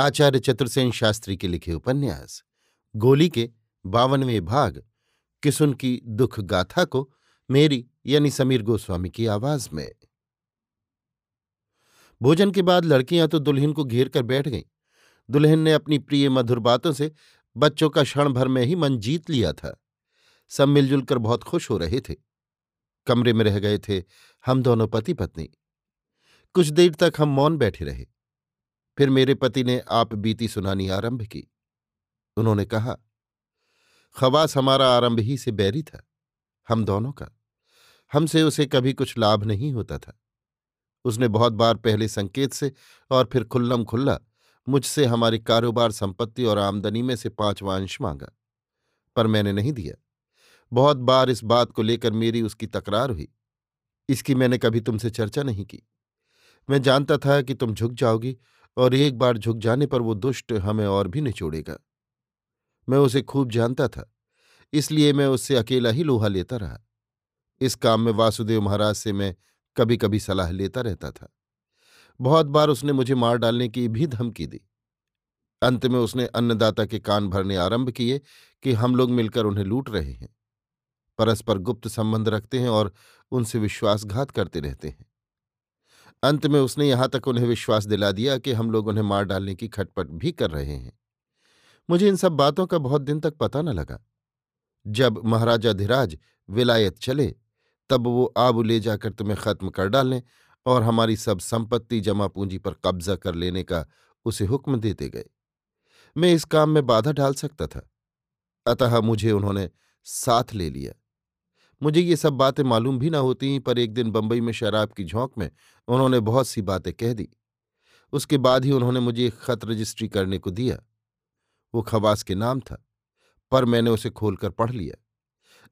आचार्य चतुर्सेन शास्त्री के लिखे उपन्यास, गोली के बावनवें भाग किसुन की दुख गाथा को मेरी यानी समीर गोस्वामी की आवाज़ में। भोजन के बाद लड़कियाँ तो दुल्हन को घेर कर बैठ गईं। दुल्हन ने अपनी प्रिय मधुर बातों से बच्चों का क्षण भर में ही मन जीत लिया था। सब मिलजुल कर बहुत खुश हो रहे थे। कमरे में रह गए थे हम दोनों पति पत्नी कुछ देर तक हम मौन बैठे रहे। फिर मेरे पति ने आप बीती सुनानी आरंभ की। उन्होंने कहा, खवास हमारा आरंभ ही से बैरी था, हम दोनों का। हमसे उसे कभी कुछ लाभ नहीं होता था। उसने बहुत बार पहले संकेत से और फिर खुल्लम खुल्ला मुझसे हमारी कारोबार संपत्ति और आमदनी में से पांचवा अंश मांगा, पर मैंने नहीं दिया। बहुत बार इस बात को लेकर मेरी उसकी तकरार हुई। इसकी मैंने कभी तुमसे चर्चा नहीं की। मैं जानता था कि तुम झुक जाओगी और एक बार झुक जाने पर वो दुष्ट हमें और भी निचोड़ेगा। मैं उसे खूब जानता था, इसलिए मैं उससे अकेला ही लोहा लेता रहा। इस काम में वासुदेव महाराज से मैं कभी कभी सलाह लेता रहता था। बहुत बार उसने मुझे मार डालने की भी धमकी दी। अंत में उसने अन्नदाता के कान भरने आरंभ किए कि हम लोग मिलकर उन्हें लूट रहे हैं। परस्पर गुप्त संबंध रखते हैं और उनसे विश्वासघात करते रहते हैं। अंत में उसने यहाँ तक उन्हें विश्वास दिला दिया कि हम लोग उन्हें मार डालने की खटपट भी कर रहे हैं। मुझे इन सब बातों का बहुत दिन तक पता न लगा। जब महाराजा धीराज विलायत चले, तब वो आब ले जाकर तुम्हें खत्म कर डालने और हमारी सब संपत्ति जमा पूंजी पर कब्जा कर लेने का उसे हुक्म देते गए। मैं इस काम में बाधा डाल सकता था। अतः मुझे उन्होंने साथ ले लिया। मुझे ये सब बातें मालूम भी ना होती, पर एक दिन बंबई में शराब की झोंक में उन्होंने बहुत सी बातें कह दी। उसके बाद ही उन्होंने मुझे एक खत रजिस्ट्री करने को दिया। वो खवास के नाम था, पर मैंने उसे खोलकर पढ़ लिया।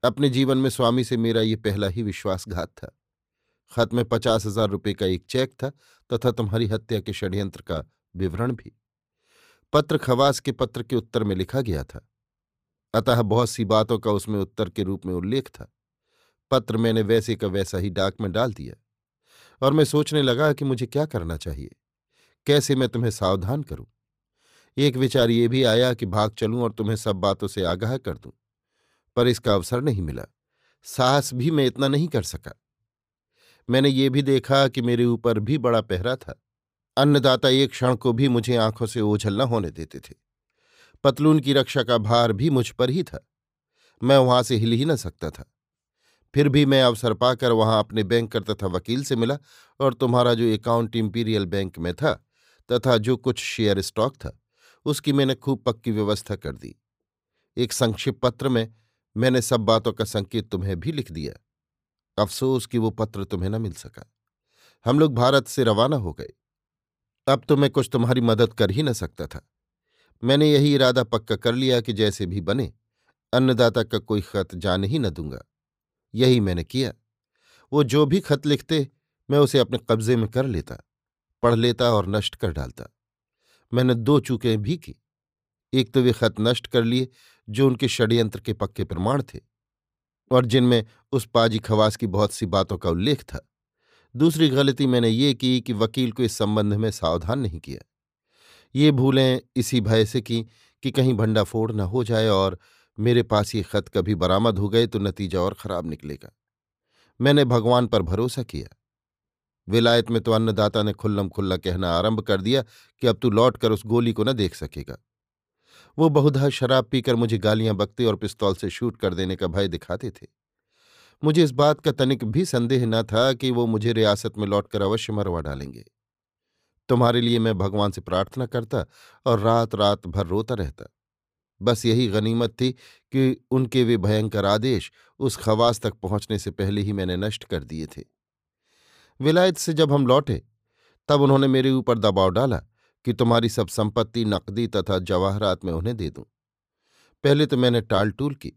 अपने जीवन में स्वामी से मेरा ये पहला ही विश्वासघात था। खत में पचास हज़ार रुपये का एक चेक था, तथा तुम्हारी हत्या के षड्यंत्र का विवरण भी। पत्र खवास के पत्र के उत्तर में लिखा गया था। अतः बहुत सी बातों का उसमें उत्तर के रूप में उल्लेख था। पत्र मैंने वैसे का वैसा ही डाक में डाल दिया और मैं सोचने लगा कि मुझे क्या करना चाहिए। कैसे मैं तुम्हें सावधान करूँ? एक विचार ये भी आया कि भाग चलूँ और तुम्हें सब बातों से आगाह कर दूँ, पर इसका अवसर नहीं मिला। साहस भी मैं इतना नहीं कर सका। मैंने ये भी देखा कि मेरे ऊपर भी बड़ा पहरा था। अन्नदाता एक क्षण को भी मुझे आँखों से ओझल न होने देते थे। पतलून की रक्षा का भार भी मुझ पर ही था। मैं वहाँ से हिल ही न सकता था। फिर भी मैं अवसर पाकर वहाँ अपने बैंकर तथा वकील से मिला और तुम्हारा जो अकाउंट इंपीरियल बैंक में था तथा जो कुछ शेयर स्टॉक था, उसकी मैंने खूब पक्की व्यवस्था कर दी। एक संक्षिप्त पत्र में मैंने सब बातों का संकेत तुम्हें भी लिख दिया। अफसोस कि वो पत्र तुम्हें न मिल सका। हम लोग भारत से रवाना हो गए। अब तो मैं कुछ तुम्हारी मदद कर ही न सकता था। मैंने यही इरादा पक्का कर लिया कि जैसे भी बने, अन्नदाता का कोई खत जाने ही न दूँगा। यही मैंने किया। वो जो भी खत लिखते, मैं उसे अपने कब्जे में कर लेता, पढ़ लेता और नष्ट कर डालता। मैंने दो चूकें भी की। एक तो वे खत नष्ट कर लिए, जो उनके षड्यंत्र के पक्के प्रमाण थे, और जिनमें उस पाजी खवास की बहुत सी बातों का उल्लेख था। दूसरी गलती मैंने ये की कि वकील को इस संबंध में सावधान नहीं किया। ये भूलें इसी भय से की, कि कहीं भंडाफोड़ न हो जाए और मेरे पास ये खत कभी बरामद हो गए तो नतीजा और खराब निकलेगा। मैंने भगवान पर भरोसा किया। विलायत में तो अन्नदाता ने खुल्लम खुल्ला कहना आरंभ कर दिया कि अब तू लौट कर उस गोली को न देख सकेगा। वो बहुधा शराब पीकर मुझे गालियाँ बकते और पिस्तौल से शूट कर देने का भय दिखाते थे। मुझे इस बात का तनिक भी संदेह न था कि वो मुझे रियासत में लौटकर अवश्य मरवा डालेंगे। तुम्हारे लिए मैं भगवान से प्रार्थना करता और रात रात भर रोता रहता। बस यही गनीमत थी कि उनके वे भयंकर आदेश उस खवास तक पहुँचने से पहले ही मैंने नष्ट कर दिए थे। विलायत से जब हम लौटे, तब उन्होंने मेरे ऊपर दबाव डाला कि तुम्हारी सब संपत्ति नकदी तथा जवाहरात में उन्हें दे दूँ। पहले तो मैंने टाल टूल की,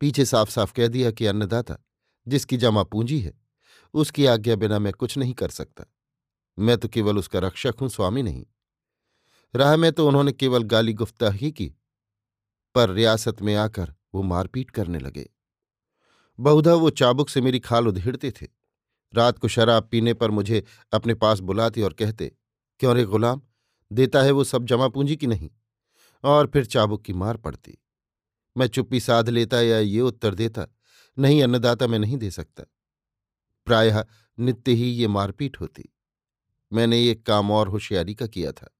पीछे साफ़ साफ़ कह दिया कि अन्नदाता, जिसकी जमा पूंजी है, उसकी आज्ञा बिना मैं कुछ नहीं कर सकता। मैं तो केवल उसका रक्षक हूँ, स्वामी नहीं। राह में तो उन्होंने केवल गाली गुफ्ता ही की पर रियासत में आकर वो मारपीट करने लगे। बहुधा वो चाबुक से मेरी खाल उधेड़ते थे। रात को शराब पीने पर मुझे अपने पास बुलाते और कहते, क्यों रे गुलाम? देता है वो सब जमा पूंजी की नहीं? और फिर चाबुक की मार पड़ती। मैं चुप्पी साध लेता या ये उत्तर देता, नहीं, अन्नदाता मैं नहीं दे सकता। प्रायः नित्य ही ये मारपीट होती। मैंने एक काम और होशियारी का किया था।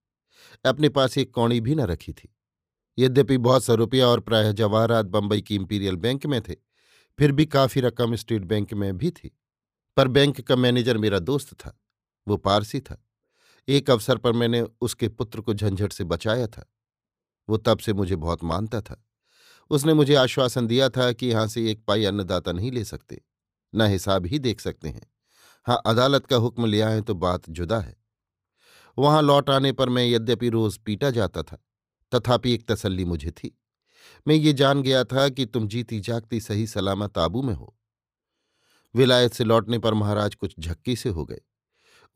अपने पास एक कौड़ी भी न रखी थी। यद्यपि बहुत सा रुपया और प्रायः जवाहरात बंबई की इंपीरियल बैंक में थे, फिर भी काफ़ी रकम स्टेट बैंक में भी थी। पर बैंक का मैनेजर मेरा दोस्त था, वो पारसी था। एक अवसर पर मैंने उसके पुत्र को झंझट से बचाया था। वो तब से मुझे बहुत मानता था। उसने मुझे आश्वासन दिया था कि यहाँ से एक पाई अन्नदाता नहीं ले सकते, न हिसाब ही देख सकते हैं। हाँ अदालत का हुक्म ले आए तो बात जुदा है। वहाँ लौट आने पर मैं यद्यपि रोज पीटा जाता था तथापि एक तसल्ली मुझे थी। मैं ये जान गया था कि तुम जीती जागती सही सलामत आबू में हो। विलायत से लौटने पर महाराज कुछ झक्की से हो गए।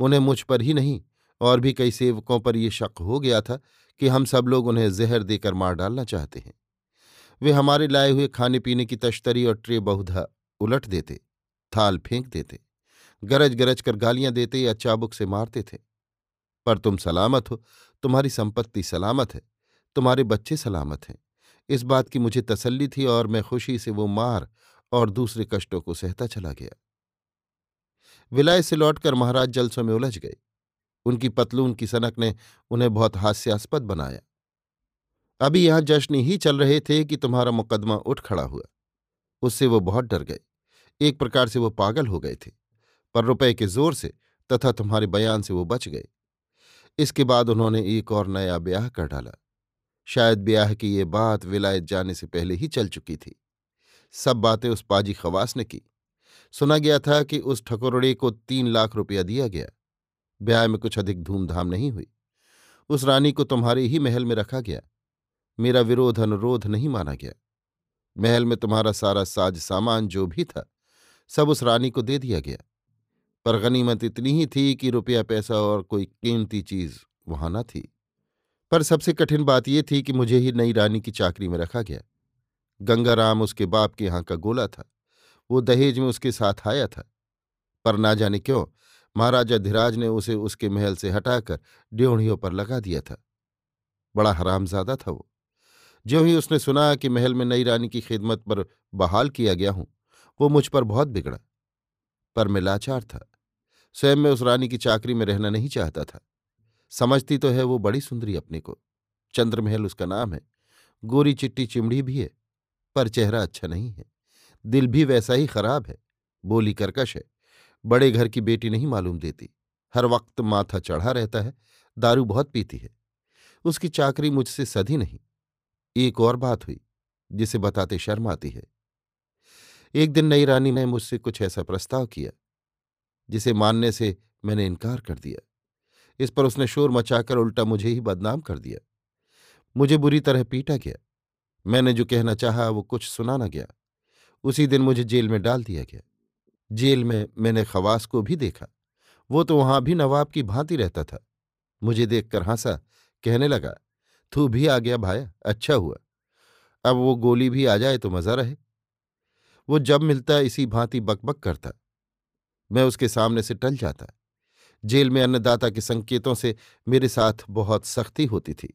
उन्हें मुझ पर ही नहीं, और भी कई सेवकों पर यह शक हो गया था कि हम सब लोग उन्हें जहर देकर मार डालना चाहते हैं। वे हमारे लाए हुए खाने पीने की तश्तरी और ट्रे बहुधा उलट देते, थाल फेंक देते गरज गरज कर गालियाँ देते या चाबुक से मारते थे। पर तुम सलामत हो, तुम्हारी संपत्ति सलामत है। तुम्हारे बच्चे सलामत हैं। इस बात की मुझे तसल्ली थी और मैं खुशी से वो मार और दूसरे कष्टों को सहता चला गया। विलाय से लौटकर महाराज जलसों में उलझ गए। उनकी पतलून की सनक ने उन्हें बहुत हास्यास्पद बनाया। अभी यहाँ जश्न ही चल रहे थे कि तुम्हारा मुकदमा उठ खड़ा हुआ। उससे वो बहुत डर गए। एक प्रकार से वो पागल हो गए थे। पर रुपए के ज़ोर से तथा तुम्हारे बयान से वो बच गए। इसके बाद उन्होंने एक और नया ब्याह कर डाला। शायद ब्याह की ये बात विलायत जाने से पहले ही चल चुकी थी। सब बातें उस पाजी खवास ने की। सुना गया था कि उस ठकुरड़े को तीन लाख रुपया दिया गया। ब्याह में कुछ अधिक धूमधाम नहीं हुई। उस रानी को तुम्हारे ही महल में रखा गया। मेरा विरोध अनुरोध नहीं माना गया। महल में तुम्हारा सारा साज सामान जो भी था, सब उस रानी को दे दिया गया। पर गनीमत इतनी ही थी कि रुपया पैसा और कोई कीमती चीज़ वहाँ न थी। पर सबसे कठिन बात यह थी कि मुझे ही नई रानी की चाकरी में रखा गया। गंगाराम उसके बाप के यहाँ का गोला था। वो दहेज में उसके साथ आया था। पर ना जाने क्यों, महाराजा धीराज ने उसे उसके महल से हटाकर ड्योढ़ियों पर लगा दिया था। बड़ा हरामजादा था वो। ज्यों ही उसने सुना कि महल में नई रानी की खिदमत पर बहाल किया गया हूँ, वो मुझ पर बहुत बिगड़ा। पर मैं लाचार था। स्वयं में उस रानी की चाकरी में रहना नहीं चाहता था। समझती तो है वो बड़ी सुंदरी अपने को। चंद्रमहल उसका नाम है। गोरी चिट्टी चिमड़ी भी है, पर चेहरा अच्छा नहीं है। दिल भी वैसा ही खराब है, बोली करकश है। बड़े घर की बेटी नहीं मालूम देती। हर वक्त माथा चढ़ा रहता है, दारू बहुत पीती है। उसकी चाकरी मुझसे सधी नहीं। एक और बात हुई, जिसे बताते शर्म आती है। एक दिन नई रानी ने मुझसे कुछ ऐसा प्रस्ताव किया, जिसे मानने से मैंने इनकार कर दिया। इस पर उसने शोर मचाकर उल्टा मुझे ही बदनाम कर दिया। मुझे बुरी तरह पीटा गया। मैंने जो कहना चाहा, वो कुछ सुना न गया। उसी दिन मुझे जेल में डाल दिया गया। जेल में मैंने खवास को भी देखा। वो तो वहाँ भी नवाब की भांति रहता था। मुझे देखकर हंसा, कहने लगा, तू भी आ गया भाया अच्छा हुआ। अब वो गोली भी आ जाए तो मज़ा रहे। वो जब मिलता, इसी भांति बकबक करता। मैं उसके सामने से टल जाता। जेल में अन्नदाता के संकेतों से मेरे साथ बहुत सख्ती होती थी।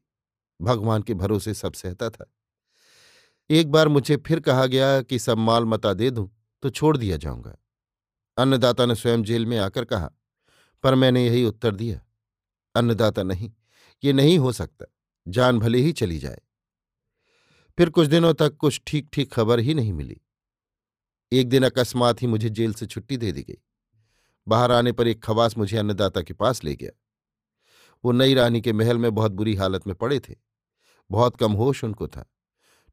भगवान के भरोसे सब सहता था। एक बार मुझे फिर कहा गया कि सब माल मता दे दूँ तो छोड़ दिया जाऊँगा। अन्नदाता ने स्वयं जेल में आकर कहा, पर मैंने यही उत्तर दिया, अन्नदाता नहीं, ये नहीं हो सकता, जान भले ही चली जाए। फिर कुछ दिनों तक कुछ ठीक ठीक खबर ही नहीं मिली। एक दिन अकस्मात ही मुझे जेल से छुट्टी दे दी गई। बाहर आने पर एक खवास मुझे अन्नदाता के पास ले गया। वो नई रानी के महल में बहुत बुरी हालत में पड़े थे। बहुत कम होश उनको था।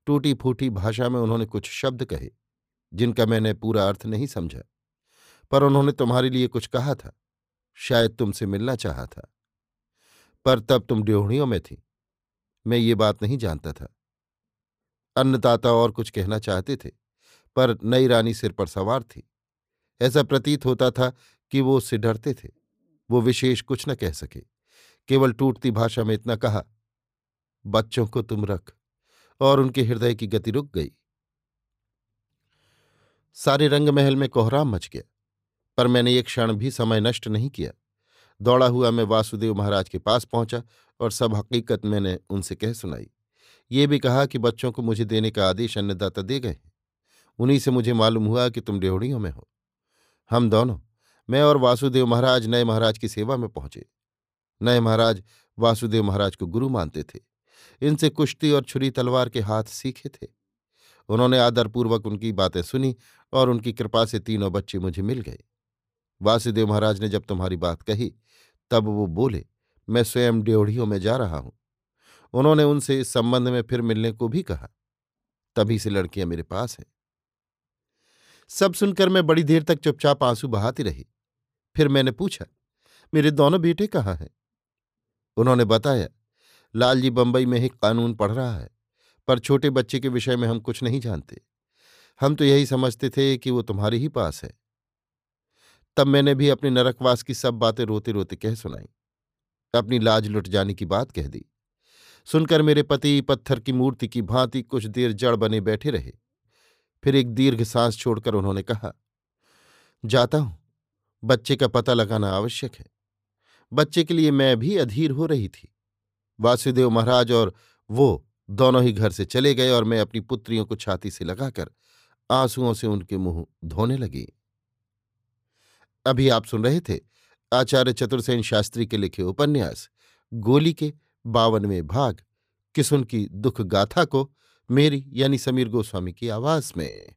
टूटी फूटी भाषा में उन्होंने कुछ शब्द कहे, जिनका मैंने पूरा अर्थ नहीं समझा। पर उन्होंने तुम्हारे लिए कुछ कहा था। शायद तुमसे मिलना चाहा था। पर तब तुम ड्योहणियों में थी। मैं ये बात नहीं जानता था। अन्नदाता और कुछ कहना चाहते थे, पर नई रानी सिर पर सवार थी। ऐसा प्रतीत होता था कि वो उससे डरते थे। वो विशेष कुछ न कह सके। केवल टूटती भाषा में इतना कहा, बच्चों को तुम रख। और उनके हृदय की गति रुक गई। सारे रंगमहल में कोहराम मच गया, पर मैंने एक क्षण भी समय नष्ट नहीं किया। दौड़ा हुआ मैं वासुदेव महाराज के पास पहुँचा और सब हकीकत मैंने उनसे कह सुनाई। ये भी कहा कि बच्चों को मुझे देने का आदेश अन्नदाता दे गए हैं। उन्हीं से मुझे मालूम हुआ कि तुम डेहड़ियों में हो। हम दोनों मैं और वासुदेव महाराज नए महाराज की सेवा में पहुँचे। नए महाराज वासुदेव महाराज को गुरु मानते थे। इनसे कुश्ती और छुरी तलवार के हाथ सीखे थे। उन्होंने आदरपूर्वक उनकी बातें सुनी और उनकी कृपा से तीनों बच्चे मुझे मिल गए। वासुदेव महाराज ने जब तुम्हारी बात कही, तब वो बोले, मैं स्वयं ड्योढ़ियों में जा रहा हूँ। उन्होंने उनसे इस संबंध में फिर मिलने को भी कहा, तभी से लड़कियाँ मेरे पास हैं। सब सुनकर मैं बड़ी देर तक चुपचाप आँसू बहाती रही। फिर मैंने पूछा, मेरे दोनों बेटे कहाँ हैं? उन्होंने बताया लालजी बंबई में ही कानून पढ़ रहा है, पर छोटे बच्चे के विषय में हम कुछ नहीं जानते। हम तो यही समझते थे कि वो तुम्हारे ही पास है। तब मैंने भी अपने नरकवास की सब बातें रोते रोते कह सुनाई। अपनी लाज लुट जाने की बात कह दी। सुनकर मेरे पति पत्थर की मूर्ति की भांति कुछ देर जड़ बने बैठे रहे। फिर एक दीर्घ सांस छोड़कर उन्होंने कहा, जाता हूँ। बच्चे का पता लगाना आवश्यक है। बच्चे के लिए मैं भी अधीर हो रही थी। वासुदेव महाराज और वो दोनों ही घर से चले गए और मैं अपनी पुत्रियों को छाती से लगाकर आंसुओं से उनके मुँह धोने लगी। अभी आप सुन रहे थे आचार्य चतुर्सेन शास्त्री के लिखे उपन्यास, गोली के बावनवें भाग, किसुन की दुख गाथा को मेरी यानी समीर गोस्वामी की आवाज़ में।